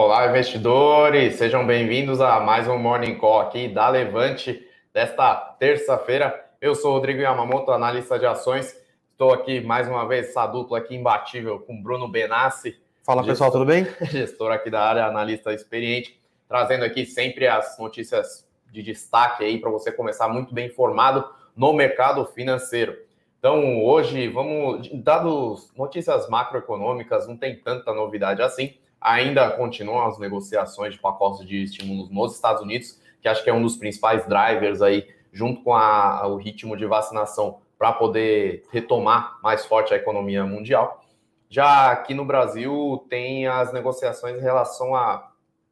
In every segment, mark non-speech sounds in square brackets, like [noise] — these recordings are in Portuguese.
Olá, investidores! Sejam bem-vindos a mais um Morning Call aqui da Levante desta terça-feira. Eu sou Rodrigo Yamamoto, analista de ações. Estou aqui mais uma vez, essa dupla aqui imbatível com Bruno Benassi. Fala gestor, pessoal, tudo bem? [laughs] Gestor aqui da área, analista experiente, trazendo aqui sempre as notícias de destaque aí para você começar muito bem informado no mercado financeiro. Então, hoje, vamos, dados notícias macroeconômicas, não tem tanta novidade assim Ainda continuam as negociações de pacotes de estímulos nos Estados Unidos, que acho que é um dos principais drivers aí, junto com a, o ritmo de vacinação, para poder retomar mais forte a economia mundial. Já aqui no Brasil, tem as negociações em relação à,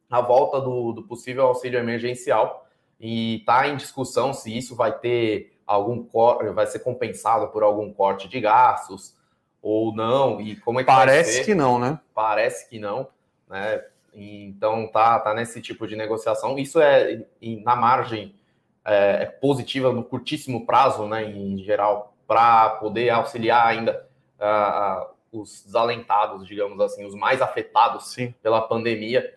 à volta do, do possível auxílio emergencial, e está em discussão se isso vai ter algum vai ser compensado por algum corte de gastos ou não e como é que parece que não né? Parece que não né? Então tá, tá nesse tipo de negociação. Isso é na margem é, é positiva no curtíssimo prazo, né? Em geral, para poder auxiliar ainda uh, os desalentados, digamos assim, os mais afetados Sim. pela pandemia.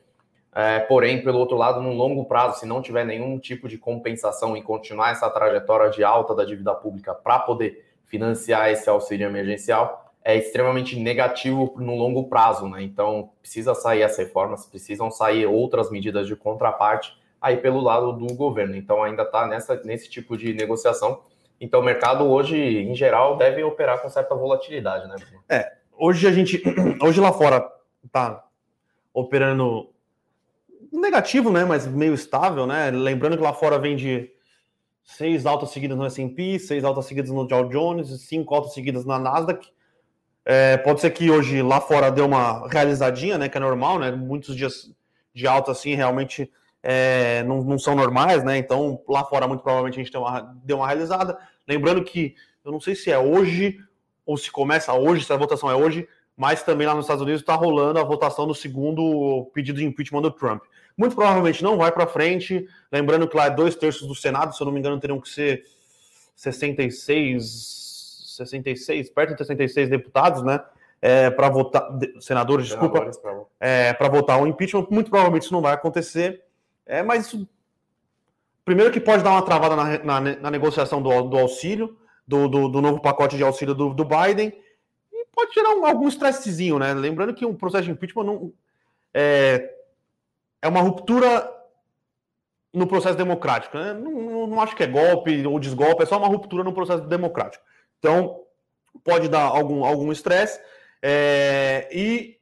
É, porém, pelo outro lado, no longo prazo, se não tiver nenhum tipo de compensação e continuar essa trajetória de alta da dívida pública para poder financiar esse auxílio emergencial, é extremamente negativo no longo prazo, né? Então, precisa sair as reformas, precisam sair outras medidas de contraparte aí pelo lado do governo. Então, ainda está nesse tipo de negociação. Então, o mercado hoje, em geral, deve operar com certa volatilidade, né? É, hoje a gente, [clears throat] hoje lá fora tá operando negativo, né? Mas meio estável, né? Lembrando que lá fora vem de seis altas seguidas no S&P, seis altas seguidas no Dow Jones, cinco altas seguidas na Nasdaq é, pode ser que hoje lá fora deu uma realizadinha, né? Que é normal, né? Muitos dias de alta assim realmente é, não, não, são normais, né? Então lá fora muito provavelmente a gente deu uma, deu uma realizada. Lembrando que eu não sei se é hoje ou se começa hoje, se a votação é hoje, mas também lá nos Estados Unidos está rolando a votação do segundo pedido de impeachment do Trump. Muito provavelmente não vai para frente. Lembrando que lá é dois terços do Senado, se eu não me engano, teriam que ser 66 66, perto de 66 deputados, né? É, para votar, senadores, desculpa, é, para votar o impeachment. Muito provavelmente isso não vai acontecer. É, mas isso, primeiro que pode dar uma travada na, na, na negociação do, do auxílio, do, do, do, novo pacote de auxílio do, do Biden, e pode gerar um, algum estressezinho, né? Lembrando que um processo de impeachment não, é, é uma ruptura no processo democrático. Né? Não, não, não, acho que é golpe ou desgolpe, é só uma ruptura no processo democrático. Então, pode dar algum algum estresse é, e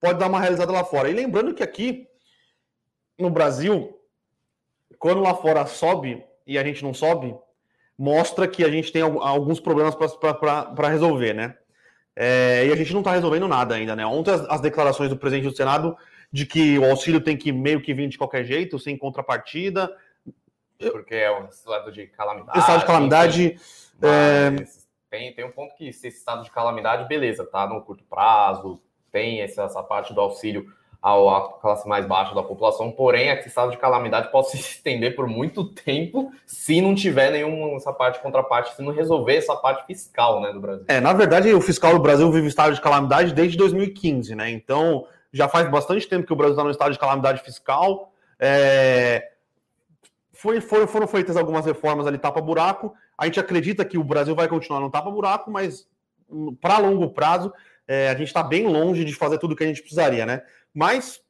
pode dar uma realizada lá fora. E lembrando que aqui no Brasil, quando lá fora sobe e a gente não sobe, mostra que a gente tem alguns problemas para resolver, né? É, e a gente não está resolvendo nada ainda, né? Ontem as, as, declarações do presidente do Senado de que o auxílio tem que meio que vir de qualquer jeito, sem contrapartida. Porque é um estado de calamidade. Estado de calamidade. É... Tem, tem um ponto que esse estado de calamidade, beleza, tá no curto prazo, tem essa, essa parte do auxílio à classe mais baixa da população, porém, esse estado de calamidade pode [laughs] se estender por muito tempo se não tiver nenhuma essa parte contraparte, se não resolver essa parte fiscal né, do Brasil. É, na verdade, o fiscal do Brasil vive estado de calamidade desde 2015, né? Então, já faz bastante tempo que o Brasil está no estado de calamidade fiscal. É... Foi, foram, foram feitas algumas reformas ali, tapa-buraco, a gente acredita que o Brasil vai continuar no tapa-buraco, mas hum, para longo prazo é, a gente está bem longe de fazer tudo o que a gente precisaria, né? Mas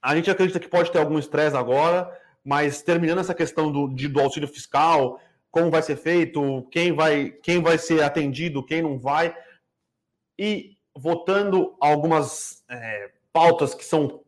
a gente acredita que pode ter algum estresse agora, mas terminando essa questão do, de, do auxílio fiscal, como vai ser feito, quem vai, quem vai ser atendido, quem não vai, e votando algumas é, pautas que são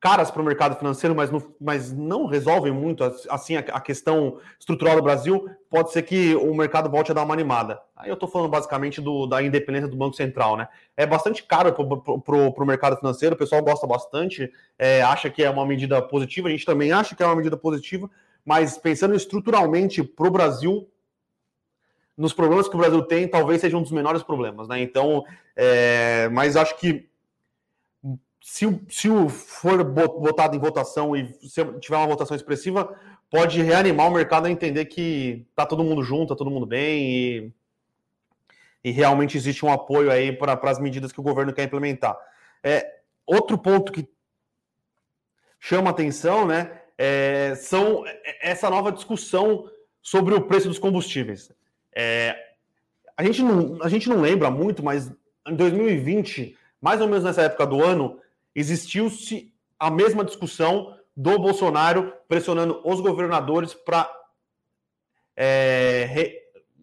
caras para o mercado financeiro, mas, no, mas não resolvem muito assim a, a, questão estrutural do Brasil, pode ser que o mercado volte a dar uma animada. Aí eu estou falando basicamente do, da independência do Banco Central, né? É bastante caro para o mercado financeiro, o pessoal gosta bastante, é, acha que é uma medida positiva, a gente também acha que é uma medida positiva, mas pensando estruturalmente para o Brasil, nos problemas que o Brasil tem, talvez seja um dos menores problemas, né? Então, é, mas acho que se, se for votado em votação e tiver uma votação expressiva, pode reanimar o mercado a entender que tá todo mundo junto, tá todo mundo bem e, e realmente existe um apoio aí para as medidas que o governo quer implementar. É, outro ponto que chama atenção, né, é, são essa nova discussão sobre o preço dos combustíveis. É, a, gente não, a gente não lembra muito, mas em 2020, mais ou menos nessa época do ano, existiu-se a mesma discussão do Bolsonaro pressionando os governadores para é, re,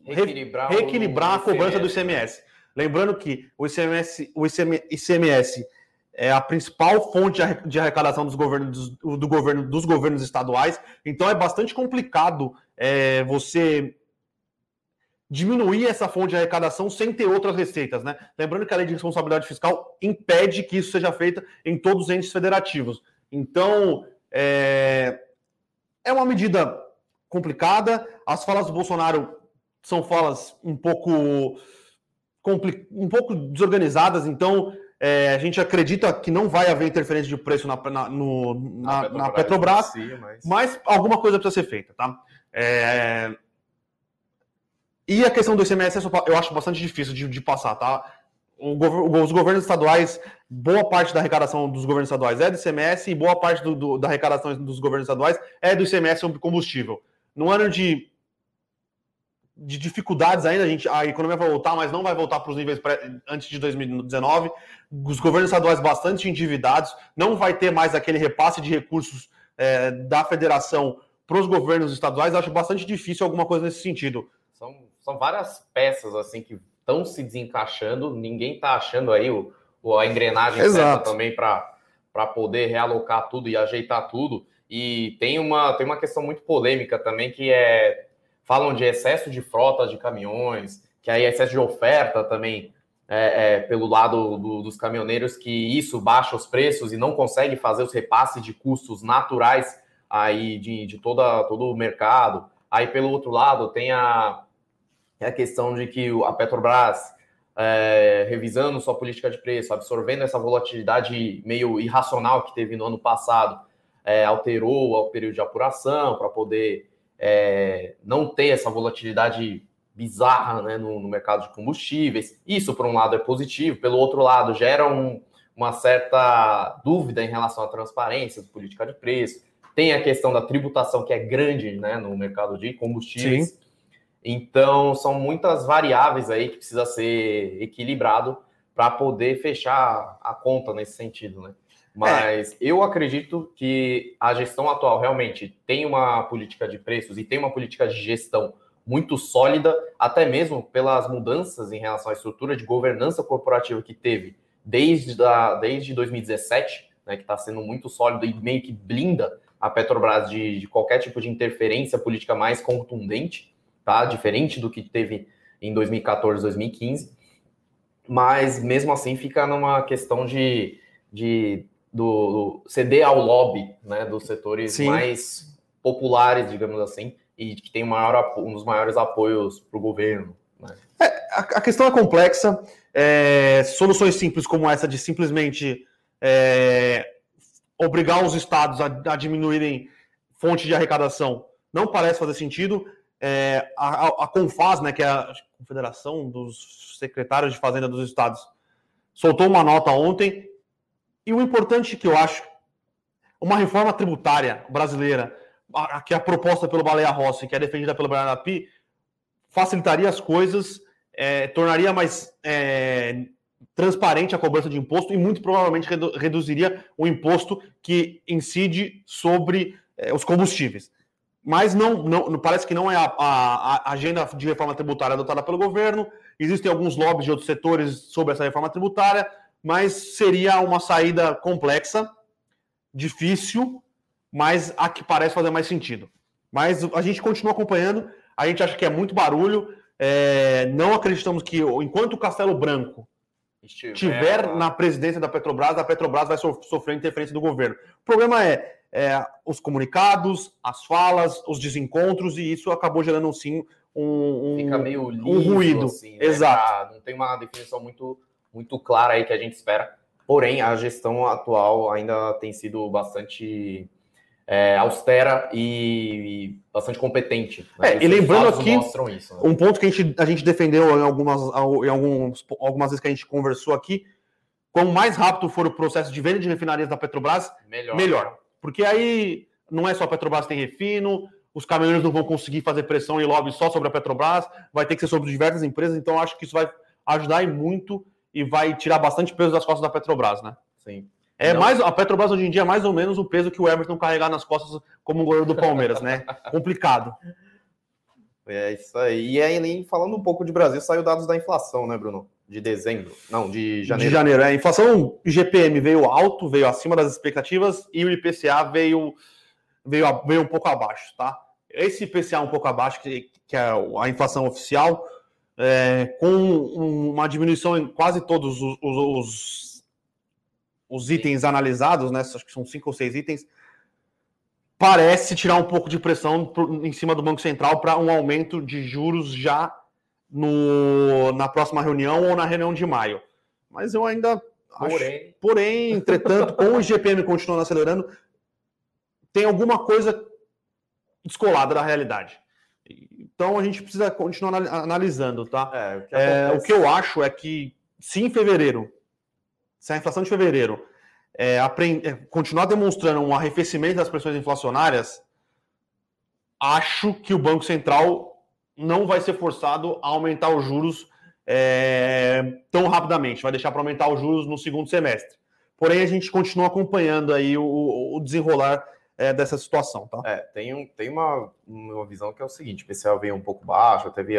reequilibrar, reequilibrar a cobrança do ICMS. Lembrando que o ICMS, o ICMS é a principal fonte de arrecadação dos governos, do governo, dos governos estaduais, então é bastante complicado é, você diminuir essa fonte de arrecadação sem ter outras receitas, né? Lembrando que a lei de responsabilidade fiscal impede que isso seja feito em todos os entes federativos. Então, é, é uma medida complicada. As falas do Bolsonaro são falas um pouco um pouco desorganizadas, então é, a gente acredita que não vai haver interferência de preço na, na, no, na, na Petrobras, si, mas... mas... alguma coisa precisa ser feita, tá? É... E a questão do ICMS eu acho bastante difícil de, de passar, tá? os governos estaduais, boa parte da arrecadação dos governos estaduais é do ICMS e boa parte do, do, da arrecadação dos governos estaduais é do ICMS sobre combustível. No ano de de dificuldades ainda, a, gente, a economia vai voltar, mas não vai voltar para os níveis antes de 2019. Os governos estaduais bastante endividados, não vai ter mais aquele repasse de recursos é, da federação para os governos estaduais. Acho bastante difícil alguma coisa nesse sentido. São, são várias peças assim que estão se desencaixando, ninguém está achando aí o, o, a engrenagem Exato. certa também para poder realocar tudo e ajeitar tudo. E tem uma, tem uma questão muito polêmica também que é falam de excesso de frota de caminhões, que aí excesso de oferta também é, é, pelo lado do, dos caminhoneiros, que isso baixa os preços e não consegue fazer os repasses de custos naturais aí de, de toda, todo o mercado. Aí, pelo outro lado, tem a, a questão de que a Petrobras, é, revisando sua política de preço, absorvendo essa volatilidade meio irracional que teve no ano passado, é, alterou o período de apuração para poder é, não ter essa volatilidade bizarra né, no, no, mercado de combustíveis. Isso, por um lado, é positivo, pelo outro lado, gera um, uma certa dúvida em relação à transparência de política de preço. Tem a questão da tributação, que é grande né, no mercado de combustíveis. Sim. Então, são muitas variáveis aí que precisa ser equilibrado para poder fechar a conta nesse sentido, né? Mas é. eu acredito que a gestão atual realmente tem uma política de preços e tem uma política de gestão muito sólida, até mesmo pelas mudanças em relação à estrutura de governança corporativa que teve desde, da, desde 2017, né, que está sendo muito sólido e meio que blinda a Petrobras de, de qualquer tipo de interferência política mais contundente, tá? Diferente do que teve em 2014, 2015. Mas mesmo assim fica numa questão de, de do, do ceder ao lobby né, dos setores Sim. mais populares, digamos assim, e que tem maior, um dos maiores apoios para o governo. Né? É, a, a, questão é complexa. É, soluções simples como essa de simplesmente é, obrigar os estados a, a, diminuírem fonte de arrecadação não parece fazer sentido. É, a, a, Confaz, né, que é a Confederação dos Secretários de Fazenda dos Estados, soltou uma nota ontem e o importante que eu acho, uma reforma tributária brasileira, a, que é a proposta pelo Baleia Rossi, que é defendida pelo Brian Pi, facilitaria as coisas, é, tornaria mais é, transparente a cobrança de imposto e muito provavelmente redu reduziria o imposto que incide sobre é, os combustíveis. Mas não, não, parece que não é a, a, a, agenda de reforma tributária adotada pelo governo. Existem alguns lobbies de outros setores sobre essa reforma tributária mas seria uma saída complexa, difícil, mas a que parece fazer mais sentido. Mas a gente continua acompanhando, a gente acha que é muito barulho, é, não acreditamos que enquanto o Castelo Branco estiver na presidência da Petrobras, a Petrobras vai sofrer interferência do governo. O problema é, é, os comunicados, as falas, os desencontros, e isso acabou gerando sim um, um, Fica meio liso, um ruído. Assim, né? Exato. Não tem uma definição muito muito clara aí que a gente espera. Porém, a gestão atual ainda tem sido bastante é, austera e, bastante competente. Né? É, e lembrando aqui, isso, né? um ponto que a gente, a gente defendeu em algumas, em alguns, algumas vezes que a gente conversou aqui, quanto mais rápido for o processo de venda de refinarias da Petrobras, melhor. melhor. Porque aí não é só a Petrobras tem refino, os caminhoneiros não vão conseguir fazer pressão e lobby só sobre a Petrobras, vai ter que ser sobre diversas empresas, então acho que isso vai ajudar e muito e vai tirar bastante peso das costas da Petrobras, né? Sim. É não. mais a Petrobras hoje em dia é mais ou menos o peso que o Everton carregar nas costas como um goleiro do Palmeiras, né? [laughs] Complicado. É isso aí. E aí, falando um pouco de Brasil, saiu dados da inflação, né, Bruno? De dezembro. Não, de janeiro. De janeiro, é. A inflação IGPM veio alto, veio acima das expectativas, e o IPCA veio, veio, veio um pouco abaixo, tá? Esse IPCA um pouco abaixo, que, que é a inflação oficial, é, com uma diminuição em quase todos os, os, os itens analisados, né? Acho que são cinco ou seis itens, parece tirar um pouco de pressão em cima do Banco Central para um aumento de juros já no, na próxima reunião ou na reunião de maio. Mas eu ainda porém, acho, porém entretanto, com o GPM continuando acelerando, tem alguma coisa descolada da realidade. Então a gente precisa continuar analisando, tá? É, o, que é, o que eu acho é que se em fevereiro, se a inflação de fevereiro é. É, continuar demonstrando um arrefecimento das pressões inflacionárias, acho que o Banco Central não vai ser forçado a aumentar os juros é, tão rapidamente, vai deixar para aumentar os juros no segundo semestre. Porém, a gente continua acompanhando aí o, o desenrolar é, dessa situação, tá? É, tem, um, tem uma, uma visão que é o seguinte: o PCL veio um pouco baixo, teve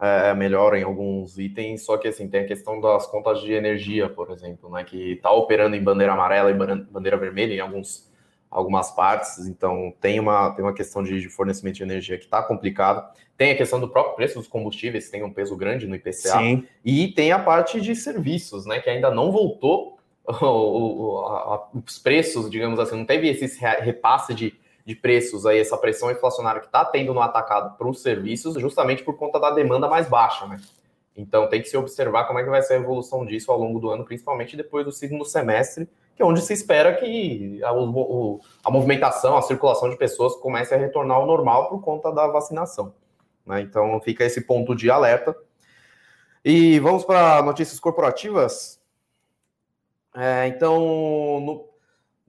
é, melhora em alguns itens, só que assim, tem a questão das contas de energia, por exemplo, né, que está operando em bandeira amarela e bandeira vermelha em alguns, algumas partes, então tem uma, tem uma questão de, de fornecimento de energia que está complicado. Tem a questão do próprio preço dos combustíveis, que tem um peso grande no IPCA. Sim. E tem a parte de serviços, né, que ainda não voltou [laughs] o, o, a, os preços, digamos assim, não teve esse repasse de de preços aí, essa pressão inflacionária que está tendo no atacado para os serviços, justamente por conta da demanda mais baixa, né? Então tem que se observar como é que vai ser a evolução disso ao longo do ano, principalmente depois do segundo semestre, que é onde se espera que a, o, a movimentação, a circulação de pessoas comece a retornar ao normal por conta da vacinação. Né? Então fica esse ponto de alerta. E vamos para notícias corporativas. É, então, no,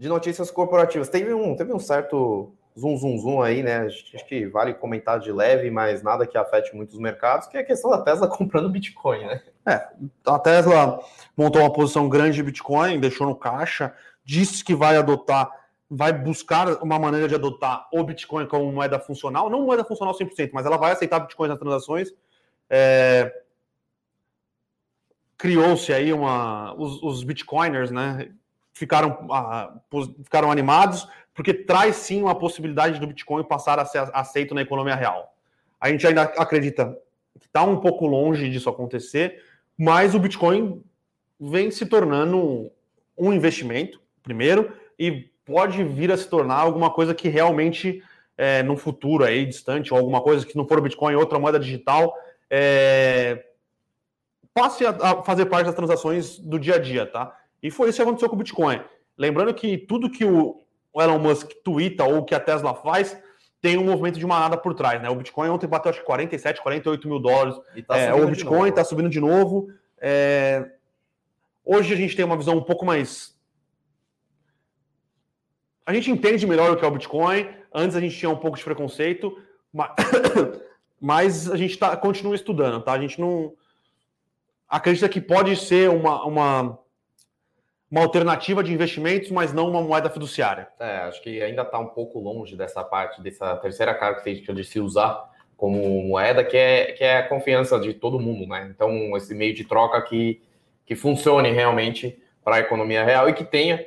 de notícias corporativas. Teve um, teve um certo zoom, zoom, zoom aí, né? Acho que vale comentar de leve, mas nada que afete muito os mercados, que é a questão da Tesla [laughs] comprando Bitcoin, né? É, a Tesla montou uma posição grande de Bitcoin, deixou no caixa, disse que vai adotar, vai buscar uma maneira de adotar o Bitcoin como moeda funcional, não moeda funcional 100%, mas ela vai aceitar Bitcoin nas transações. É... Criou-se aí uma, os, os Bitcoiners, né? ficaram, ah, ficaram animados, porque traz sim uma possibilidade do Bitcoin passar a ser aceito na economia real. A gente ainda acredita que está um pouco longe disso acontecer, mas o Bitcoin vem se tornando um investimento, primeiro, e pode vir a se tornar alguma coisa que realmente, é, no futuro aí distante, ou alguma coisa que não for o Bitcoin, outra moeda digital, é, passe a, fazer parte das transações do dia a dia, tá? E foi isso que aconteceu com o Bitcoin. Lembrando que tudo que o Elon Musk twitta ou que a Tesla faz tem um movimento de manada por trás, né? O Bitcoin ontem bateu acho que 47, 48 mil dólares. Tá é, o Bitcoin está subindo de novo. É... Hoje a gente tem uma visão um pouco mais. A gente entende melhor o que é o Bitcoin. Antes a gente tinha um pouco de preconceito, mas, [coughs] mas a gente tá, continua estudando, tá? A gente não acredita que pode ser uma, uma uma alternativa de investimentos, mas não uma moeda fiduciária. É, acho que ainda está um pouco longe dessa parte, dessa terceira característica de se usar como moeda, que é, que é a confiança de todo mundo, né? Então, esse meio de troca que, que funcione realmente para a economia real e que tenha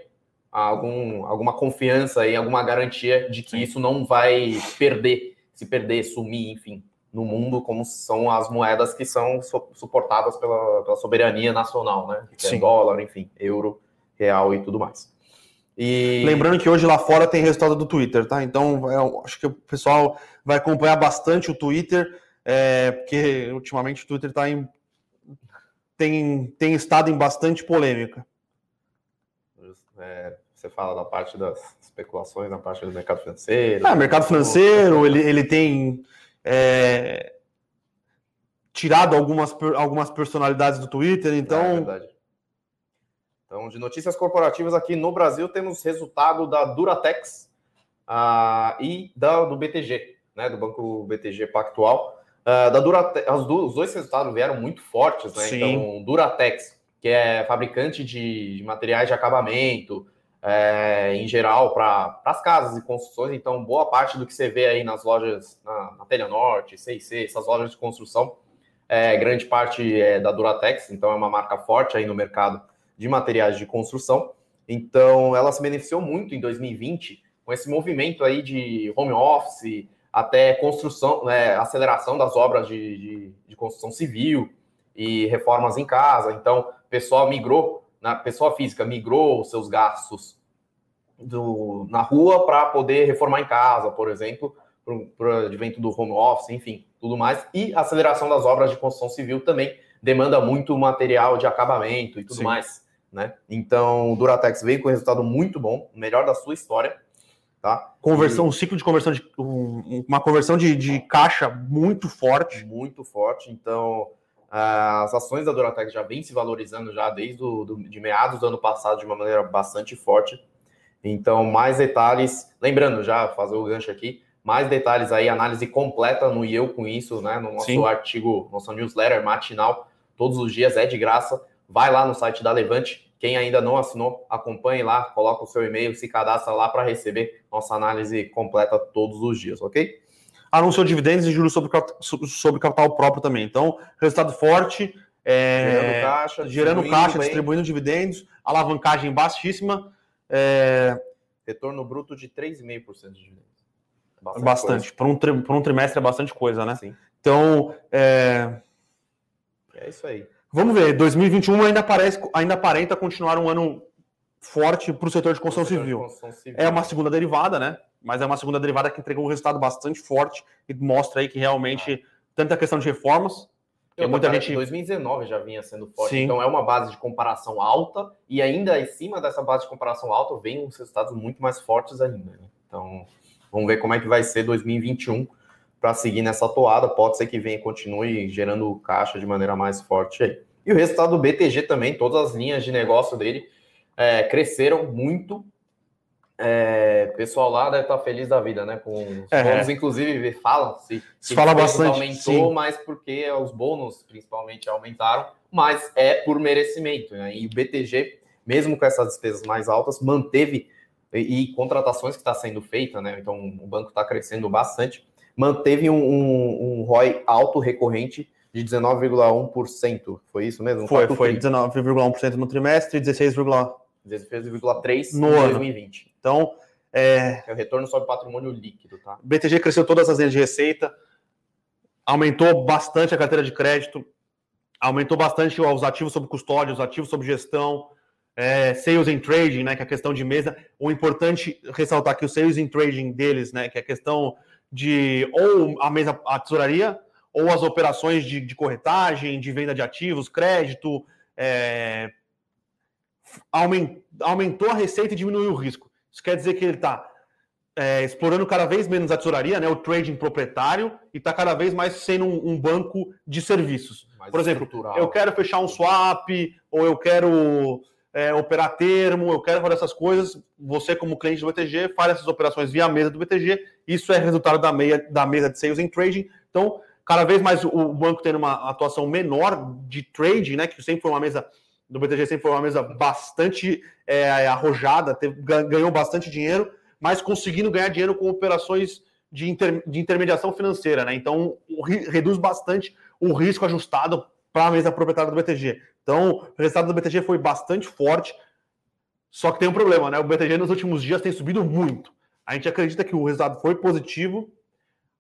algum, alguma confiança e alguma garantia de que Sim. isso não vai perder, se perder, sumir, enfim, no mundo, como são as moedas que são suportadas pela, pela soberania nacional, né? Que é dólar, enfim, euro real e tudo mais. E... Lembrando que hoje lá fora tem resultado do Twitter, tá? Então é, acho que o pessoal vai acompanhar bastante o Twitter, é, porque ultimamente o Twitter tá em, tem, tem estado em bastante polêmica. É, você fala da parte das especulações, na parte do mercado financeiro. Ah, mercado financeiro, ele, ele tem é, tirado algumas, algumas personalidades do Twitter, então. É, Então, de notícias corporativas aqui no Brasil, temos resultado da Duratex uh, e da, do BTG, né, do Banco BTG Pactual. Uh, da Duratex, os dois resultados vieram muito fortes, né? Sim. Então, Duratex, que é fabricante de, de materiais de acabamento, é, em geral, para as casas e construções. Então, boa parte do que você vê aí nas lojas, na, na Telha Norte, CIC, essas lojas de construção, é, grande parte é da Duratex, então é uma marca forte aí no mercado de materiais de construção. Então, ela se beneficiou muito em 2020 com esse movimento aí de home office, até construção, né, aceleração das obras de, de, de, construção civil e reformas em casa. Então, pessoal migrou, na pessoa física migrou os seus gastos do, na rua para poder reformar em casa, por exemplo, para o advento do home office, enfim, tudo mais. E aceleração das obras de construção civil também demanda muito material de acabamento e tudo Sim. mais né? Então, o Duratex veio com um resultado muito bom, o melhor da sua história, tá? Conversão, e... um ciclo de conversão de uma conversão de, de caixa muito forte, muito forte. Então, as ações da Duratex já vêm se valorizando já desde do, do, de meados do ano passado de uma maneira bastante forte. Então, mais detalhes, lembrando já fazer o gancho aqui, mais detalhes aí, análise completa no e eu com isso, né? No nosso Sim. artigo, nosso newsletter matinal, todos os dias é de graça. Vai lá no site da Levante, quem ainda não assinou, acompanhe lá, coloca o seu e-mail, se cadastra lá para receber nossa análise completa todos os dias, ok? Anunciou dividendos e juros sobre, sobre capital próprio também. Então, resultado forte, é, gerando caixa, gerando distribuindo, caixa distribuindo dividendos, alavancagem baixíssima. É... Retorno bruto de 3,5% de dividendos. Bastante. bastante. Por, um por um trimestre é bastante coisa, né? Sim. Então, é... é isso aí. Vamos ver, 2021 ainda, parece, ainda aparenta continuar um ano forte para o setor de construção civil. construção civil. É uma segunda derivada, né? Mas é uma segunda derivada que entregou um resultado bastante forte e mostra aí que realmente, ah. tanta questão de reformas, eu, muita gente... 2019 já vinha sendo forte, Sim. então é uma base de comparação alta, e ainda em cima dessa base de comparação alta vem uns resultados muito mais fortes ainda. Né? Então, vamos ver como é que vai ser 2021 para seguir nessa toada. Pode ser que venha e continue gerando caixa de maneira mais forte aí. E o resultado do BTG também, todas as linhas de negócio dele é, cresceram muito. É, o pessoal lá deve estar feliz da vida, né? Com os é. bônus, inclusive, falam se, se fala bastante, aumentou, sim. mas porque os bônus principalmente aumentaram, mas é por merecimento. Né? E o BTG, mesmo com essas despesas mais altas, manteve e, e contratações que está sendo feita, né? Então o banco está crescendo bastante manteve um, um, um ROI alto recorrente de 19,1%. Foi isso mesmo? Foi, foi 19,1% no trimestre, 16,3% 16,3% no ano 2020. Então, é... é o retorno sobre patrimônio líquido, tá? BTG cresceu todas as linhas de receita, aumentou bastante a carteira de crédito, aumentou bastante os ativos sob custódia, os ativos sob gestão, é, sales and trading, né, que é a questão de mesa. O importante ressaltar que o sales and trading deles, né, que é a questão de ou a mesa, a tesouraria, ou as operações de, de corretagem, de venda de ativos, crédito, é, aumentou a receita e diminuiu o risco. Isso quer dizer que ele está é, explorando cada vez menos a tesouraria, né, o trading proprietário, e está cada vez mais sendo um, um banco de serviços. Mais Por exemplo, eu quero fechar um swap, ou eu quero é, operar termo, eu quero fazer essas coisas. Você, como cliente do BTG, faz essas operações via mesa do BTG. Isso é resultado da, meia, da mesa de sales and trading. Então, cada vez mais o banco tendo uma atuação menor de trading, né? Que sempre foi uma mesa do BTG, sempre foi uma mesa bastante é, arrojada, teve, ganhou bastante dinheiro, mas conseguindo ganhar dinheiro com operações de, inter, de intermediação financeira, né? Então, reduz bastante o risco ajustado para a mesa proprietária do BTG. Então, o resultado do BTG foi bastante forte. Só que tem um problema, né? O BTG nos últimos dias tem subido muito. A gente acredita que o resultado foi positivo.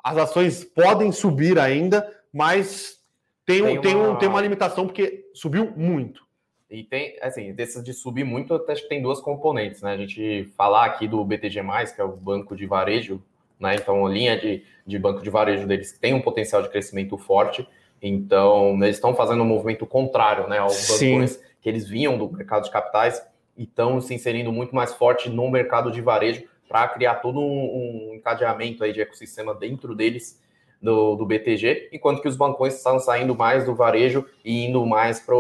As ações podem subir ainda, mas tem, tem, tem, uma... Um, tem uma limitação porque subiu muito. E tem, assim, desses de subir muito, acho que tem duas componentes, né? A gente falar aqui do BTG, que é o banco de varejo, né? Então, a linha de, de banco de varejo deles tem um potencial de crescimento forte. Então, eles estão fazendo um movimento contrário né, aos bancos que eles vinham do mercado de capitais e estão se inserindo muito mais forte no mercado de varejo para criar todo um, um, encadeamento aí de ecossistema dentro deles, do, do BTG, enquanto que os bancões estão saindo mais do varejo e indo mais para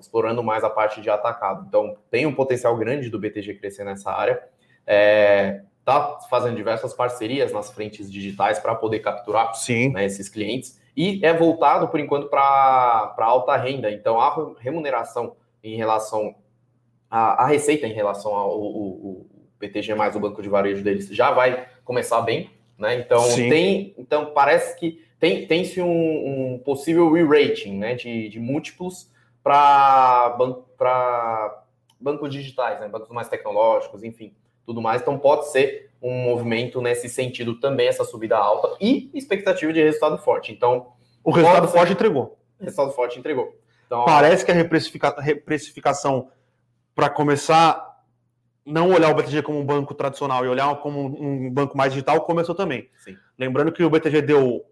explorando mais a parte de atacado. Então tem um potencial grande do BTG crescer nessa área. É, tá fazendo diversas parcerias nas frentes digitais para poder capturar né, esses clientes e é voltado por enquanto para alta renda. Então a remuneração em relação a receita em relação ao, ao, BTG mais o banco de varejo deles já vai começar bem, né? Então Sim. tem, então parece que tem tem-se um, um, possível re-rating, né, de, de múltiplos para banco para bancos digitais, né, bancos mais tecnológicos, enfim, tudo mais. Então pode ser um movimento nesse sentido também essa subida alta e expectativa de resultado forte. Então o resultado forte entregou. O resultado forte entregou. Então, parece que a reprecificação para começar não olhar o BTG como um banco tradicional e olhar como um banco mais digital, começou também. Sim. Lembrando que o BTG deu,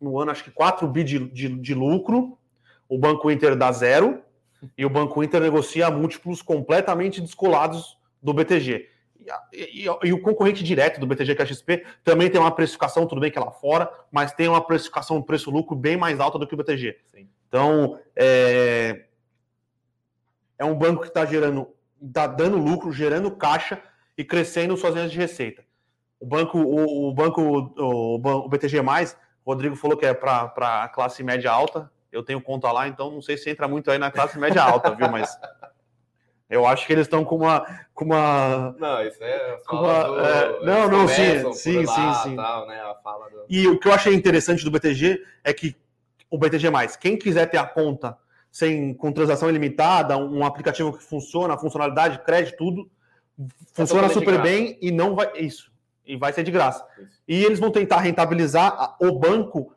no ano, acho que 4 bi de, de, de lucro, o Banco Inter dá zero, e o Banco Inter negocia múltiplos completamente descolados do BTG. E, e, e, o concorrente direto do BTG, que é a XP, também tem uma precificação, tudo bem que é lá fora, mas tem uma precificação preço-lucro bem mais alta do que o BTG. Sim. Então, é, é um banco que está gerando está dando lucro, gerando caixa e crescendo suas linhas de receita. O banco, o, o banco, o, o, BTG+, o Rodrigo falou que é para a classe média alta. Eu tenho conta lá, então não sei se entra muito aí na classe média alta, viu? Mas eu acho que eles estão com uma, com uma. Não, isso é. Uma, do, é não, não, sim, sim, sim, sim. Tal, né, do... E o que eu achei interessante do BTG é que o BTG, quem quiser ter a conta sem com transação ilimitada, um aplicativo que funciona, funcionalidade, crédito, tudo funciona super bem e não vai isso e vai ser de graça. Isso. E eles vão tentar rentabilizar o banco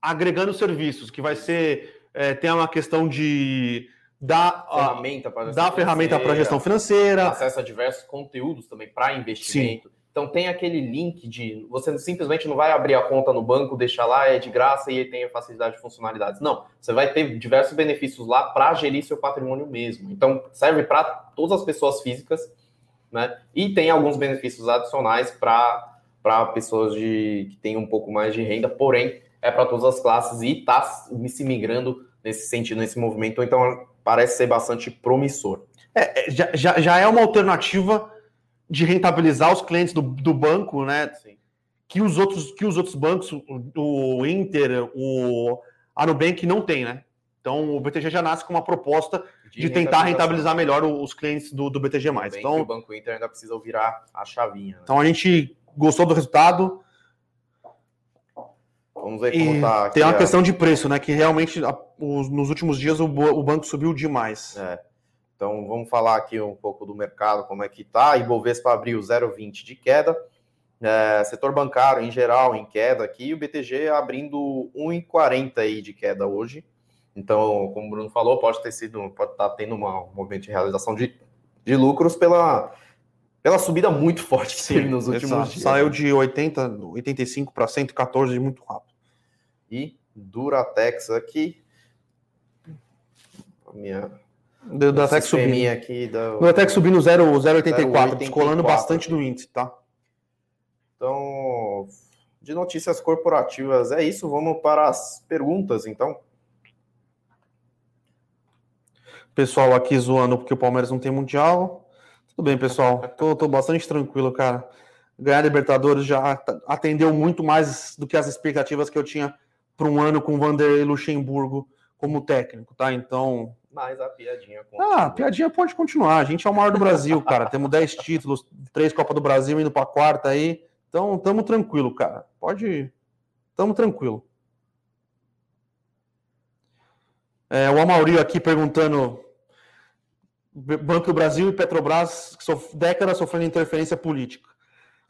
agregando serviços, que vai ser é, tem uma questão de dar ferramenta para ferramenta para gestão financeira, acesso a diversos conteúdos também para investimento. Sim. Então tem aquele link de você simplesmente não vai abrir a conta no banco, deixar lá, é de graça e tem a facilidade de funcionalidades. Não, você vai ter diversos benefícios lá para gerir seu patrimônio mesmo. Então serve para todas as pessoas físicas, né? E tem alguns benefícios adicionais para para pessoas de que têm um pouco mais de renda, porém é para todas as classes e está se migrando nesse sentido, nesse movimento. Então parece ser bastante promissor. É, é já, já, já é uma alternativa de rentabilizar os clientes do, do banco, né? Sim. Que os outros que os outros bancos, o Inter, o a Nubank não tem, né? Então o BTG já nasce com uma proposta de, de tentar rentabilizar melhor os clientes do, do BTG+. Então o Banco Inter ainda precisa virar a chavinha. Né? Então a gente gostou do resultado. Vamos ver como tá Tem uma a... questão de preço, né? Que realmente a, os, nos últimos dias o, o banco subiu demais. É. Então vamos falar aqui um pouco do mercado, como é que está. Ibovespa abriu 0,20 de queda. É, setor bancário em geral em queda aqui, o BTG abrindo 1,40 aí de queda hoje. Então, como o Bruno falou, pode ter sido, pode estar tá tendo uma, um movimento de realização de, de lucros pela, pela subida muito forte que [laughs] teve nos últimos exato. dias. Saiu de 80, 85 para 114 muito rápido. E Duratex aqui. A minha do Duratec subindo. aqui do... Duratec subindo 0,84, descolando bastante do índice, tá? Então, de notícias corporativas é isso. Vamos para as perguntas, então. Pessoal aqui zoando porque o Palmeiras não tem mundial. Tudo bem, pessoal. Tô, tô bastante tranquilo, cara. Ganhar Libertadores já atendeu muito mais do que as expectativas que eu tinha para um ano com o Vanderlei Luxemburgo como técnico, tá? Então, mas a piadinha continua. Ah, a piadinha pode continuar. A gente é o maior do Brasil, cara. Temos 10 títulos, três Copa do Brasil indo para a quarta aí. Então, tamo tranquilo, cara. Pode. Tamo tranquilo. É, o Amaury aqui perguntando. Banco do Brasil e Petrobras, sof décadas sofrendo interferência política.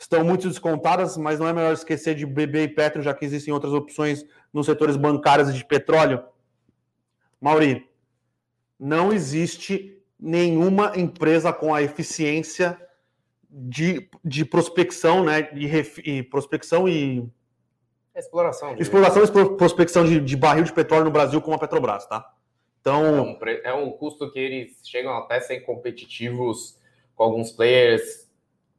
Estão muito descontadas, mas não é melhor esquecer de BB e Petro, já que existem outras opções nos setores bancários e de petróleo? Mauri, não existe nenhuma empresa com a eficiência de, de prospecção, né? De ref, e prospecção e exploração, de exploração e prospecção de, de, barril de petróleo no Brasil como a Petrobras, tá? Então é um, é um custo que eles chegam até a ser competitivos com alguns players,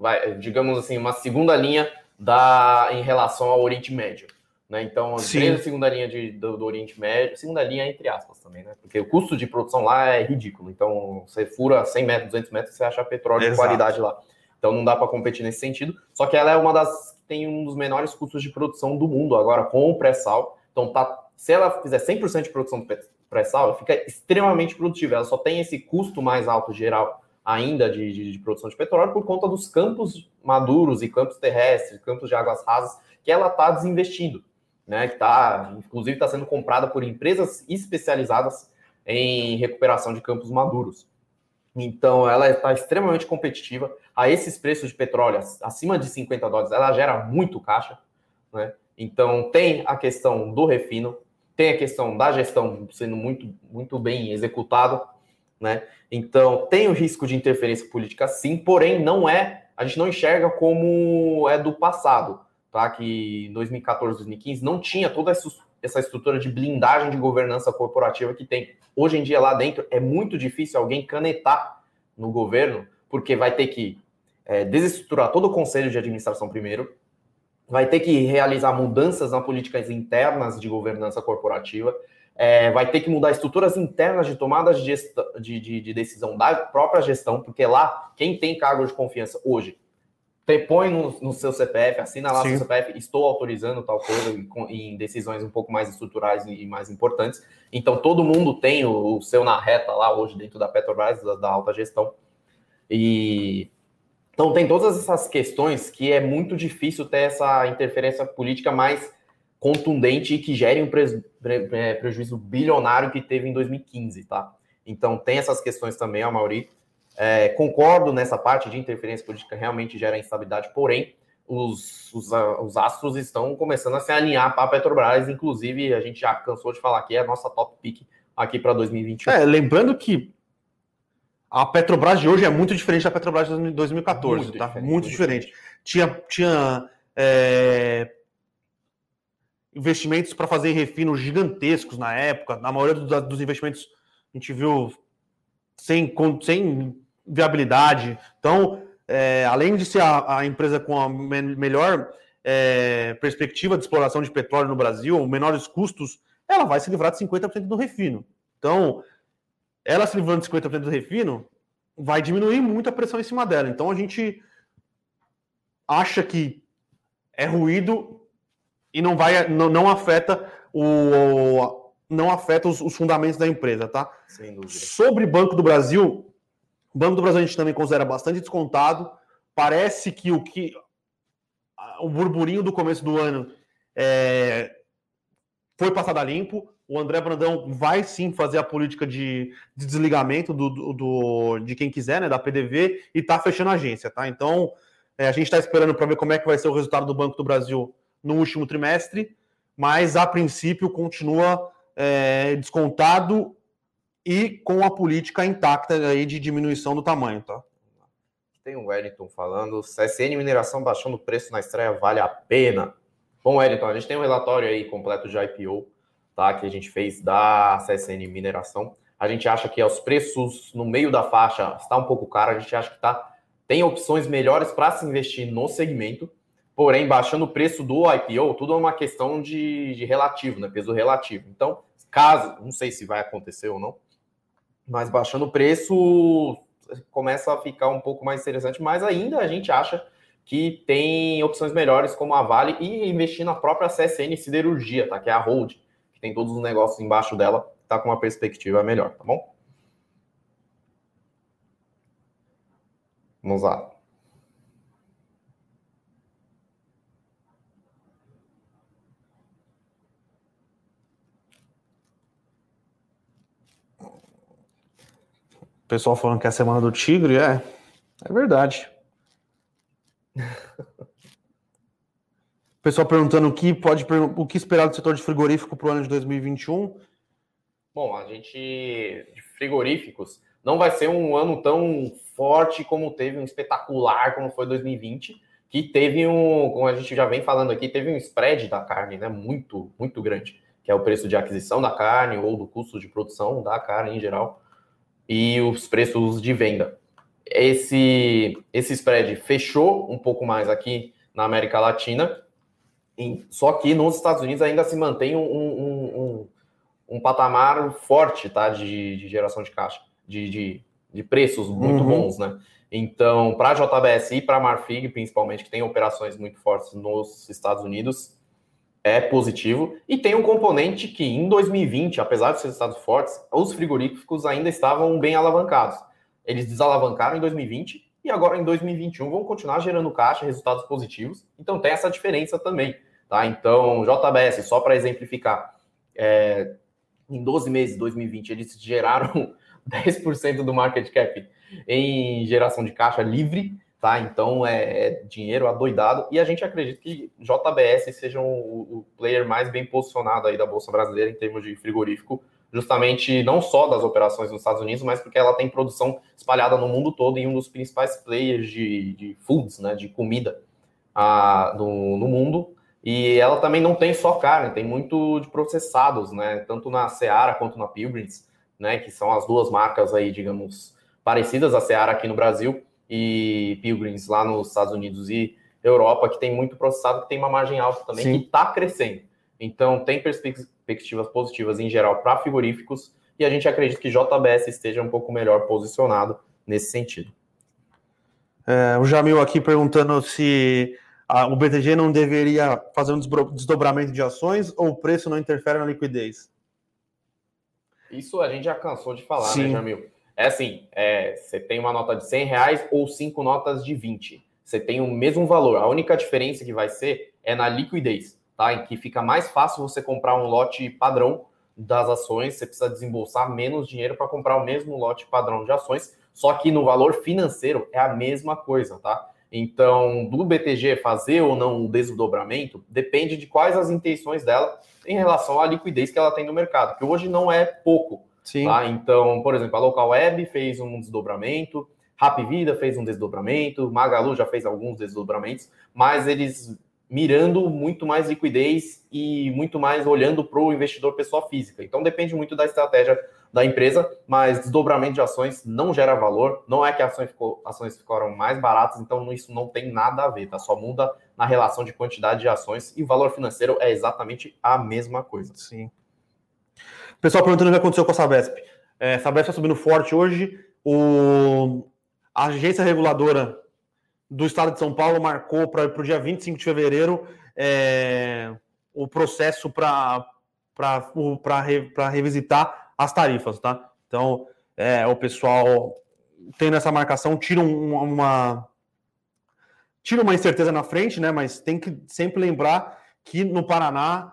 vai, digamos assim, uma segunda linha da em relação ao Oriente Médio. Né? Então, empresa segunda linha de, do, do, Oriente Médio, segunda linha entre aspas também, né? Porque o custo de produção lá é ridículo. Então, você fura 100 metros, 200 metros, você acha petróleo Exato. de qualidade lá. Então, não dá para competir nesse sentido. Só que ela é uma das que tem um dos menores custos de produção do mundo agora, com o pré-sal. Então, tá, se ela fizer 100% de produção do pré-sal, ela fica extremamente produtiva. Ela só tem esse custo mais alto geral ainda de, de, de produção de petróleo por conta dos campos maduros e campos terrestres, campos de águas rasas, que ela está desinvestindo né, que está, inclusive, está sendo comprada por empresas especializadas em recuperação de campos maduros. Então, ela está extremamente competitiva. A esses preços de petróleo acima de 50 dólares, ela gera muito caixa. Né? Então, tem a questão do refino, tem a questão da gestão sendo muito, muito bem executada. Né? Então, tem o risco de interferência política, sim, porém, não é, a gente não enxerga como é do passado tá? que em 2014, 2015 não tinha toda essa estrutura de blindagem de governança corporativa que tem. Hoje em dia, lá dentro, é muito difícil alguém canetar no governo, porque vai ter que é, desestruturar todo o conselho de administração primeiro, vai ter que realizar mudanças nas políticas internas de governança corporativa, é, vai ter que mudar estruturas internas de tomada de, de, de, de, decisão da própria gestão, porque lá, quem tem cargo de confiança hoje põe no, no, seu CPF, assina lá Sim. seu CPF, estou autorizando tal coisa em, decisões um pouco mais estruturais e mais importantes. Então, todo mundo tem o, o seu na reta lá hoje dentro da Petrobras, da, da, alta gestão. E então tem todas essas questões que é muito difícil ter essa interferência política mais contundente e que gere um pre, pre, prejuízo bilionário que teve em 2015, tá? Então tem essas questões também, a Mauri. É, concordo nessa parte de interferência política, realmente gera instabilidade, porém, os, os, os, astros estão começando a se alinhar para a Petrobras, inclusive a gente já cansou de falar que é a nossa top pick aqui para 2021. É, lembrando que a Petrobras de hoje é muito diferente da Petrobras de 2014, muito tá? Diferente, muito diferente. diferente. Tinha, tinha é, investimentos para fazer refino gigantescos na época, na maioria dos, dos investimentos a gente viu sem, sem viabilidade. Então, é, além de ser a, a, empresa com a me melhor é, perspectiva de exploração de petróleo no Brasil, menores custos, ela vai se livrar de 50% do refino. Então, ela se livrando de 50% do refino, vai diminuir muito a pressão em cima dela. Então, a gente acha que é ruído e não vai não, não afeta o não afeta os, os fundamentos da empresa, tá? Sobre Banco do Brasil, o Banco do Brasil a gente também considera bastante descontado. Parece que o que o burburinho do começo do ano é, foi passado a limpo. O André Brandão vai sim fazer a política de, de desligamento do, do, do, de quem quiser, né, da PDV, e está fechando a agência, tá? Então, é, a gente está esperando para ver como é que vai ser o resultado do Banco do Brasil no último trimestre, mas a princípio continua é, descontado e com a política intacta aí de diminuição do tamanho, tá? Tem o Wellington falando, CSN Mineração baixando o preço na estreia vale a pena. Bom, Wellington, a gente tem um relatório aí completo de IPO, tá? Que a gente fez da CSN Mineração. A gente acha que os preços no meio da faixa está um pouco caro, a gente acha que tá, tem opções melhores para se investir no segmento, porém, baixando o preço do IPO, tudo é uma questão de, de relativo, né? Peso relativo. Então, caso, não sei se vai acontecer ou não, mas baixando o preço começa a ficar um pouco mais interessante, mas ainda a gente acha que tem opções melhores como a Vale e investir na própria CSN Siderurgia, tá? Que é a Hold, que tem todos os negócios embaixo dela, tá com uma perspectiva melhor, tá bom? Vamos lá. Pessoal falando que é a semana do Tigre, é, é verdade. [laughs] pessoal perguntando o que pode o que esperar do setor de frigorífico para o ano de 2021. Bom, a gente de frigoríficos não vai ser um ano tão forte como teve um espetacular como foi 2020, que teve um, como a gente já vem falando aqui, teve um spread da carne, né, muito muito grande, que é o preço de aquisição da carne ou do custo de produção da carne em geral e os preços de venda. Esse, esse spread fechou um pouco mais aqui na América Latina só que nos Estados Unidos ainda se mantém um, um, um, um patamar forte tá, de, de, geração de caixa, de, de, de preços muito uhum. bons, né? Então, para a JBS e para a Marfig, principalmente, que tem operações muito fortes nos Estados Unidos, é positivo. E tem um componente que em 2020, apesar de ser estados fortes, os frigoríficos ainda estavam bem alavancados. Eles desalavancaram em 2020 e agora em 2021 vão continuar gerando caixa, resultados positivos. Então tem essa diferença também. Tá? Então, JBS, só para exemplificar, é, em 12 meses de 2020, eles geraram [laughs] 10% do market cap em geração de caixa livre, tá? Então é, é dinheiro adoidado e a gente acredita que JBS seja o, o, player mais bem posicionado aí da Bolsa Brasileira em termos de frigorífico, justamente não só das operações nos Estados Unidos, mas porque ela tem produção espalhada no mundo todo e um dos principais players de, de foods, né, de comida a, no, no mundo. E ela também não tem só carne, tem muito de processados, né? Tanto na Seara quanto na Pilgrims, né? Que são as duas marcas aí, digamos, parecidas à Seara aqui no Brasil e Pilgrims lá nos Estados Unidos e Europa, que tem muito processado, que tem uma margem alta também, Sim. que está crescendo. Então, tem perspectivas positivas em geral para frigoríficos e a gente acredita que JBS esteja um pouco melhor posicionado nesse sentido. É, o Jamil aqui perguntando se a, o BTG não deveria fazer um desdobramento de ações ou o preço não interfere na liquidez? Isso a gente já cansou de falar, né, Sim. né, Jamil? É assim, é, você tem uma nota de 100 reais ou cinco notas de 20. Você tem o mesmo valor. A única diferença que vai ser é na liquidez, tá? Em que fica mais fácil você comprar um lote padrão das ações, você precisa desembolsar menos dinheiro para comprar o mesmo lote padrão de ações, só que no valor financeiro é a mesma coisa, tá? Então, do BTG fazer ou não o desdobramento depende de quais as intenções dela em relação à liquidez que ela tem no mercado, que hoje não é pouco. Sim. Tá? Então, por exemplo, a Local Web fez um desdobramento, Rap Vida fez um desdobramento, Magalu já fez alguns desdobramentos, mas eles mirando muito mais liquidez e muito mais olhando para o investidor pessoa física. Então depende muito da estratégia da empresa, mas desdobramento de ações não gera valor, não é que ações, ficou, ações ficaram mais baratas, então isso não tem nada a ver, tá? Só muda na relação de quantidade de ações e valor financeiro é exatamente a mesma coisa. Sim. Pessoal perguntando o que aconteceu com a Sabesp. É, a Sabesp está subindo forte hoje. O... A agência reguladora do Estado de São Paulo marcou para o dia 25 de fevereiro é, o processo para revisitar as tarifas, tá? Então, é, o pessoal tendo essa marcação tira uma tira uma incerteza na frente, né? Mas tem que sempre lembrar que no Paraná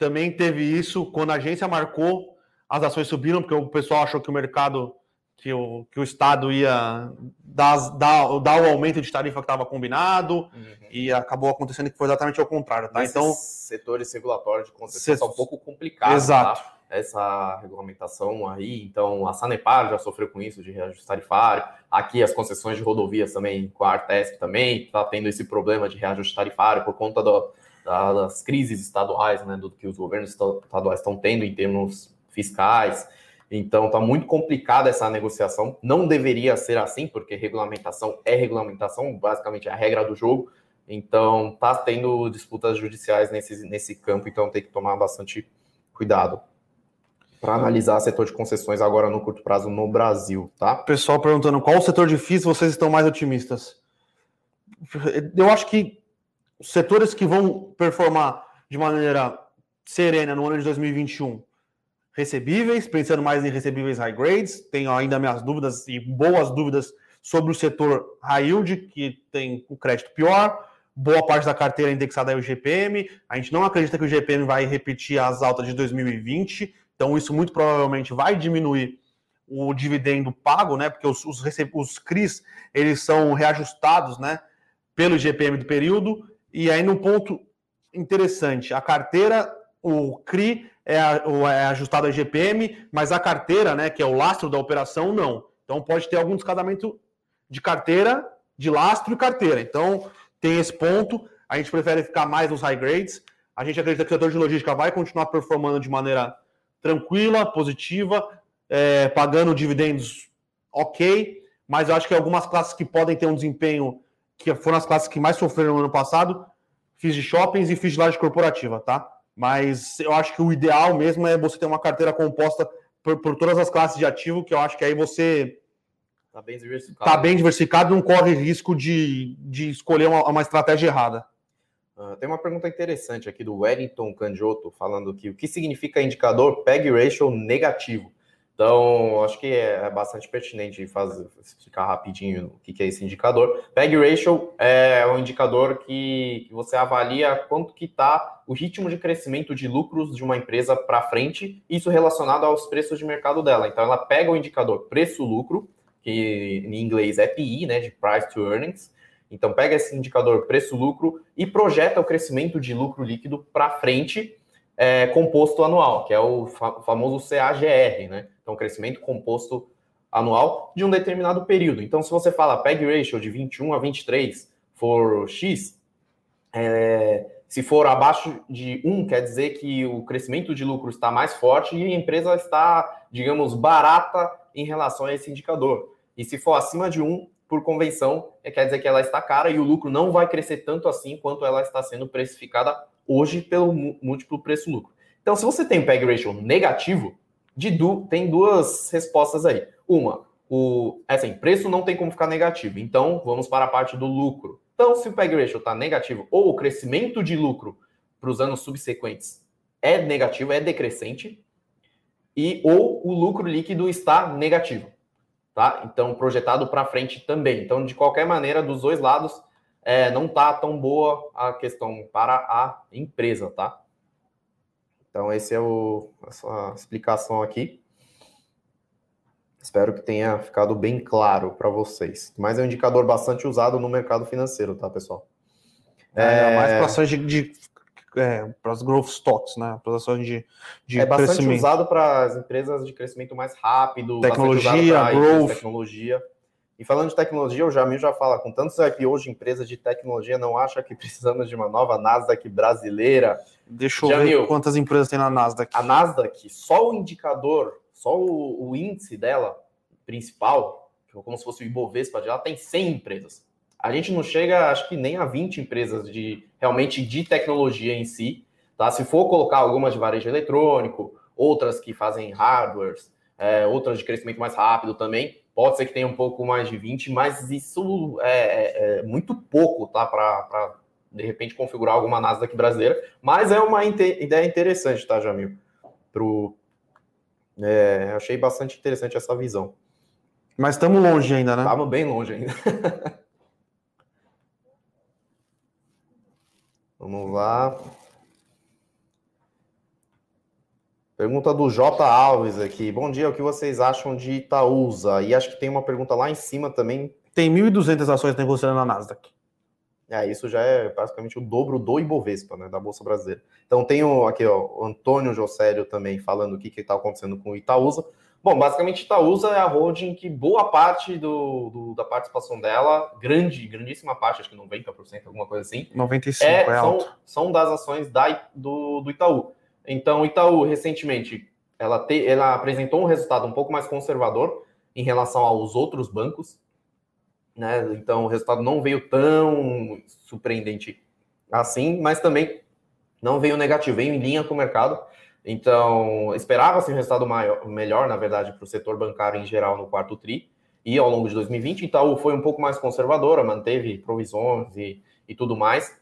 também teve isso quando a agência marcou, as ações subiram, porque o pessoal achou que o mercado, que o, que o Estado ia dar, dar, dar o aumento de tarifa que estava combinado, uhum. e acabou acontecendo que foi exatamente ao contrário. Tá? então, setores regulatórios de concessão são um pouco complicados. Exato. Tá? Essa regulamentação aí, então a Sanepar já sofreu com isso de reajuste tarifário. Aqui as concessões de rodovias também, com a Artesp também, está tendo esse problema de reajuste tarifário por conta do, das crises estaduais, né, do que os governos estaduais estão tendo em termos fiscais. Então, está muito complicada essa negociação. Não deveria ser assim, porque regulamentação é regulamentação, basicamente é a regra do jogo. Então, está tendo disputas judiciais nesse, nesse campo, então tem que tomar bastante cuidado para analisar setor de concessões agora no curto prazo no Brasil, tá? Pessoal perguntando qual setor difícil vocês estão mais otimistas. Eu acho que os setores que vão performar de maneira serena no ano de 2021, recebíveis, pensando mais em recebíveis high grades, tenho ainda minhas dúvidas e boas dúvidas sobre o setor high yield, que tem o crédito pior, boa parte da carteira indexada é o GPM, a gente não acredita que o GPM vai repetir as altas de 2020, então isso muito provavelmente vai diminuir o dividendo pago, né? Porque os, os, os CRIs eles são reajustados, né? Pelo GPM do período e aí, num ponto interessante, a carteira, o CRI é, é ajustado a GPM, mas a carteira, né, que é o lastro da operação, não. Então pode ter algum descadamento de carteira, de lastro e carteira. Então tem esse ponto. A gente prefere ficar mais nos high grades. A gente acredita que o setor de logística vai continuar performando de maneira tranquila, positiva, é, pagando dividendos ok, mas eu acho que algumas classes que podem ter um desempenho que foram as classes que mais sofreram no ano passado, fiz de shoppings e fiz de laje corporativa, tá? Mas eu acho que o ideal mesmo é você ter uma carteira composta por, por todas as classes de ativo, que eu acho que aí você Tá bem diversificado. Tá bem diversificado, não corre risco de, de escolher uma, uma estratégia errada. Uh, tem uma pergunta interessante aqui do Wellington Canjoto, falando que o que significa indicador PEG ratio negativo? Então, acho que é, é bastante pertinente fazer, explicar rapidinho o que é esse indicador. PEG ratio é um indicador que, que você avalia quanto que está o ritmo de crescimento de lucros de uma empresa para frente, isso relacionado aos preços de mercado dela. Então, ela pega o indicador preço-lucro, que em inglês é PI, né, de Price to Earnings. Então, pega esse indicador preço-lucro e projeta o crescimento de lucro líquido para frente, é, composto anual, que é o fa famoso CAGR, né? Então, crescimento composto anual de um determinado período. Então, se você fala PEG ratio de 21 a 23 for X, é, se for abaixo de 1, quer dizer que o crescimento de lucro está mais forte e a empresa está, digamos, barata em relação a esse indicador. E se for acima de 1, por convenção, é, quer dizer que ela está cara e o lucro não vai crescer tanto assim quanto ela está sendo precificada hoje pelo múltiplo preço-lucro. Então, se você tem um PEG ratio negativo, de du tem duas respostas aí. Uma, o assim, preço não tem como ficar negativo. Então, vamos para a parte do lucro. Então, se o PEG ratio está negativo ou o crescimento de lucro para os anos subsequentes é negativo, é decrescente, e ou o lucro líquido está negativo, tá? Então projetado para frente também. Então de qualquer maneira, dos dois lados, é, não tá tão boa a questão para a empresa, tá? Então esse é o a explicação aqui. Espero que tenha ficado bem claro para vocês. Mas é um indicador bastante usado no mercado financeiro, tá, pessoal? É, é... mais para ações de, de é, para as growth stocks, né? Para as ações de, de é bastante usado para as empresas de crescimento mais rápido, tecnologia, growth, tecnologia. E falando de tecnologia, o Jamil já fala, com tantos IPOs de empresas de tecnologia, não acha que [laughs] precisamos de uma nova Nasdaq brasileira? Deixa eu Jamil, ver quantas empresas tem na Nasdaq. A Nasdaq, só o indicador, só o, o índice dela, principal, como se fosse o Ibovespa, ela tem 100 empresas a gente não chega, acho que nem a 20 empresas de realmente de tecnologia em si. Tá? Se for colocar algumas de varejo eletrônico, outras que fazem hardwares, é, outras de crescimento mais rápido também, pode ser que tenha um pouco mais de 20, mas isso é, é, é muito pouco, tá? Para de repente configurar alguma Nasdaq brasileira. Mas é uma ideia interessante, tá, Jamil? Pro, é, achei bastante interessante essa visão. Mas estamos longe ainda, né? Estamos bem longe ainda. [laughs] Vamos lá. Pergunta do J. Alves aqui. Bom dia, o que vocês acham de Itaúsa? E acho que tem uma pergunta lá em cima também. Tem 1.200 ações negociando na Nasdaq. É, isso já é basicamente o dobro do Ibovespa, né, da Bolsa Brasileira. Então tem o, aqui, ó, o Antônio Josélio também falando o que está acontecendo com o Itaúsa. Bom, basicamente Itaúsa é a holding que boa parte do, do, da participação dela, grande, grandíssima parte, acho que 90%, alguma coisa assim. 95% é, é são, são, das ações da, do, do Itaú. Então, Itaú, recentemente, ela, te, ela apresentou um resultado um pouco mais conservador em relação aos outros bancos. Né? Então, o resultado não veio tão surpreendente assim, mas também não veio negativo, veio em linha com o mercado. Então, esperava-se um resultado maior, melhor, na verdade, para o setor bancário em geral no quarto TRI e ao longo de 2020. Itaú foi um pouco mais conservadora, manteve provisões e, e tudo mais.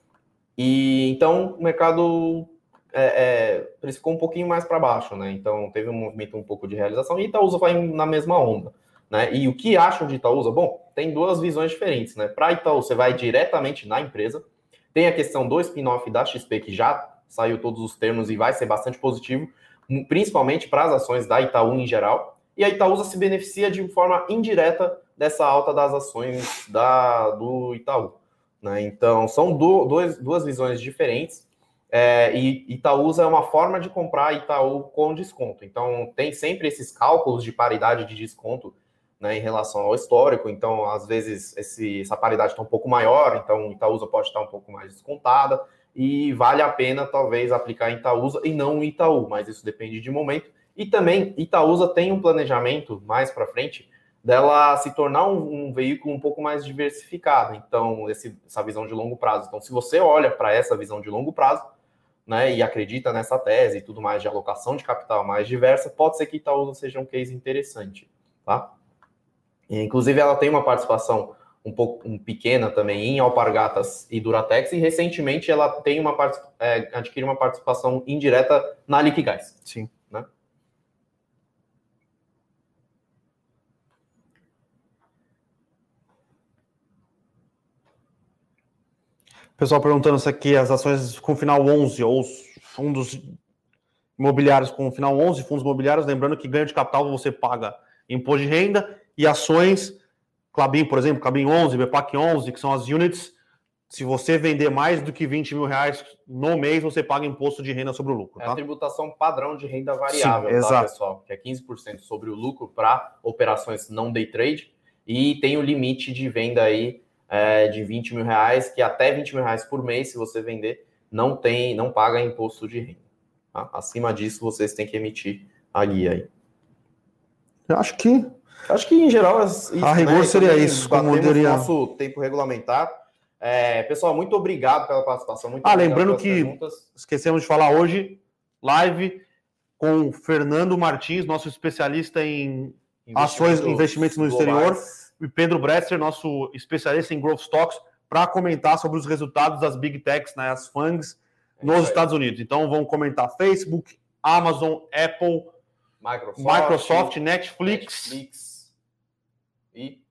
E então o mercado é, é, precificou um pouquinho mais para baixo, né? Então teve um movimento um pouco de realização e Itaúsa vai na mesma onda. Né? E o que acham de Itaúsa? Bom, tem duas visões diferentes, né? Para Itaú, você vai diretamente na empresa. Tem a questão do spin-off da XP, que já saiu todos os termos e vai ser bastante positivo, principalmente para as ações da Itaú em geral. E a Itaúsa se beneficia de forma indireta dessa alta das ações da, do Itaú. Né? Então, são do, dois, duas visões diferentes. É, e Itaúsa é uma forma de comprar Itaú com desconto. Então, tem sempre esses cálculos de paridade de desconto né, em relação ao histórico. Então, às vezes, esse, essa paridade está um pouco maior, então Itaúsa pode estar um pouco mais descontada e vale a pena talvez aplicar em Itaúsa e não em Itaú, mas isso depende de momento. E também Itaúsa tem um planejamento mais para frente dela se tornar um, um veículo um pouco mais diversificado. Então, esse, essa visão de longo prazo. Então, se você olha para essa visão de longo prazo, né, e acredita nessa tese e tudo mais de alocação de capital mais diversa, pode ser que Itaúsa seja um case interessante, tá? E, inclusive, ela tem uma participação um pouco um, pequena também em Alpargatas e Duratex, e recentemente ela tem uma é, adquiriu uma participação indireta na Liquigás. Sim. Né? Pessoal perguntando se aqui as ações com final 11 ou os fundos imobiliários com final 11, fundos imobiliários, lembrando que ganho de capital você paga imposto de renda e ações, Clabin, por exemplo, Clabin 11, BPAC 11, que são as units, se você vender mais do que 20 mil reais no mês, você paga imposto de renda sobre o lucro. Tá? É a tributação padrão de renda variável, Sim, tá, exato. pessoal? Que é 15% sobre o lucro para operações não day trade e tem o limite de venda aí é, de 20 mil reais, que até 20 mil reais por mês, se você vender, não tem, não paga imposto de renda. Tá? Acima disso, vocês têm que emitir a guia aí. Eu acho que. Acho que em geral isso, a rigor né, seria isso, como diria. nosso tempo regulamentar. É, pessoal, muito obrigado pela participação. Muito ah, lembrando que perguntas. esquecemos de falar hoje, live com Fernando Martins, nosso especialista em ações e investimentos no globais. exterior e Pedro Bresser, nosso especialista em growth stocks, para comentar sobre os resultados das big techs, né, as FANGs, é nos Estados Unidos. Então vamos comentar Facebook, Amazon, Apple, Microsoft, Microsoft Netflix, Netflix e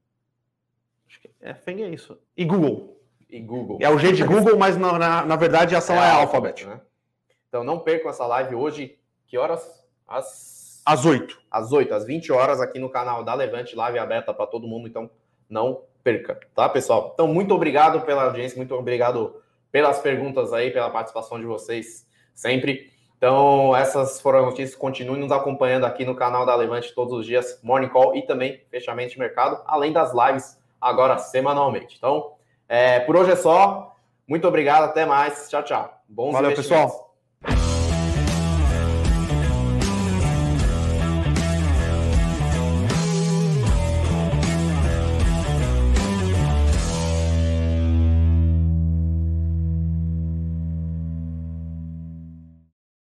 é, FANG é isso. E Google. E Google. É o G de Google, mas na, na, na verdade a ação é, é Alphabet. Né? Então não percam essa live hoje. Que horas? Às às 8. Às 8, às 20 horas, aqui no canal da Levante, live aberta para todo mundo, então não perca, tá, pessoal? Então, muito obrigado pela audiência, muito obrigado pelas perguntas aí, pela participação de vocês sempre. Então, essas foram as notícias. Continue nos acompanhando aqui no canal da Levante todos os dias, Morning Call e também fechamento de mercado, além das lives agora semanalmente. Então, é, por hoje é só. Muito obrigado, até mais. Tchau, tchau. Bons Valeu, pessoal.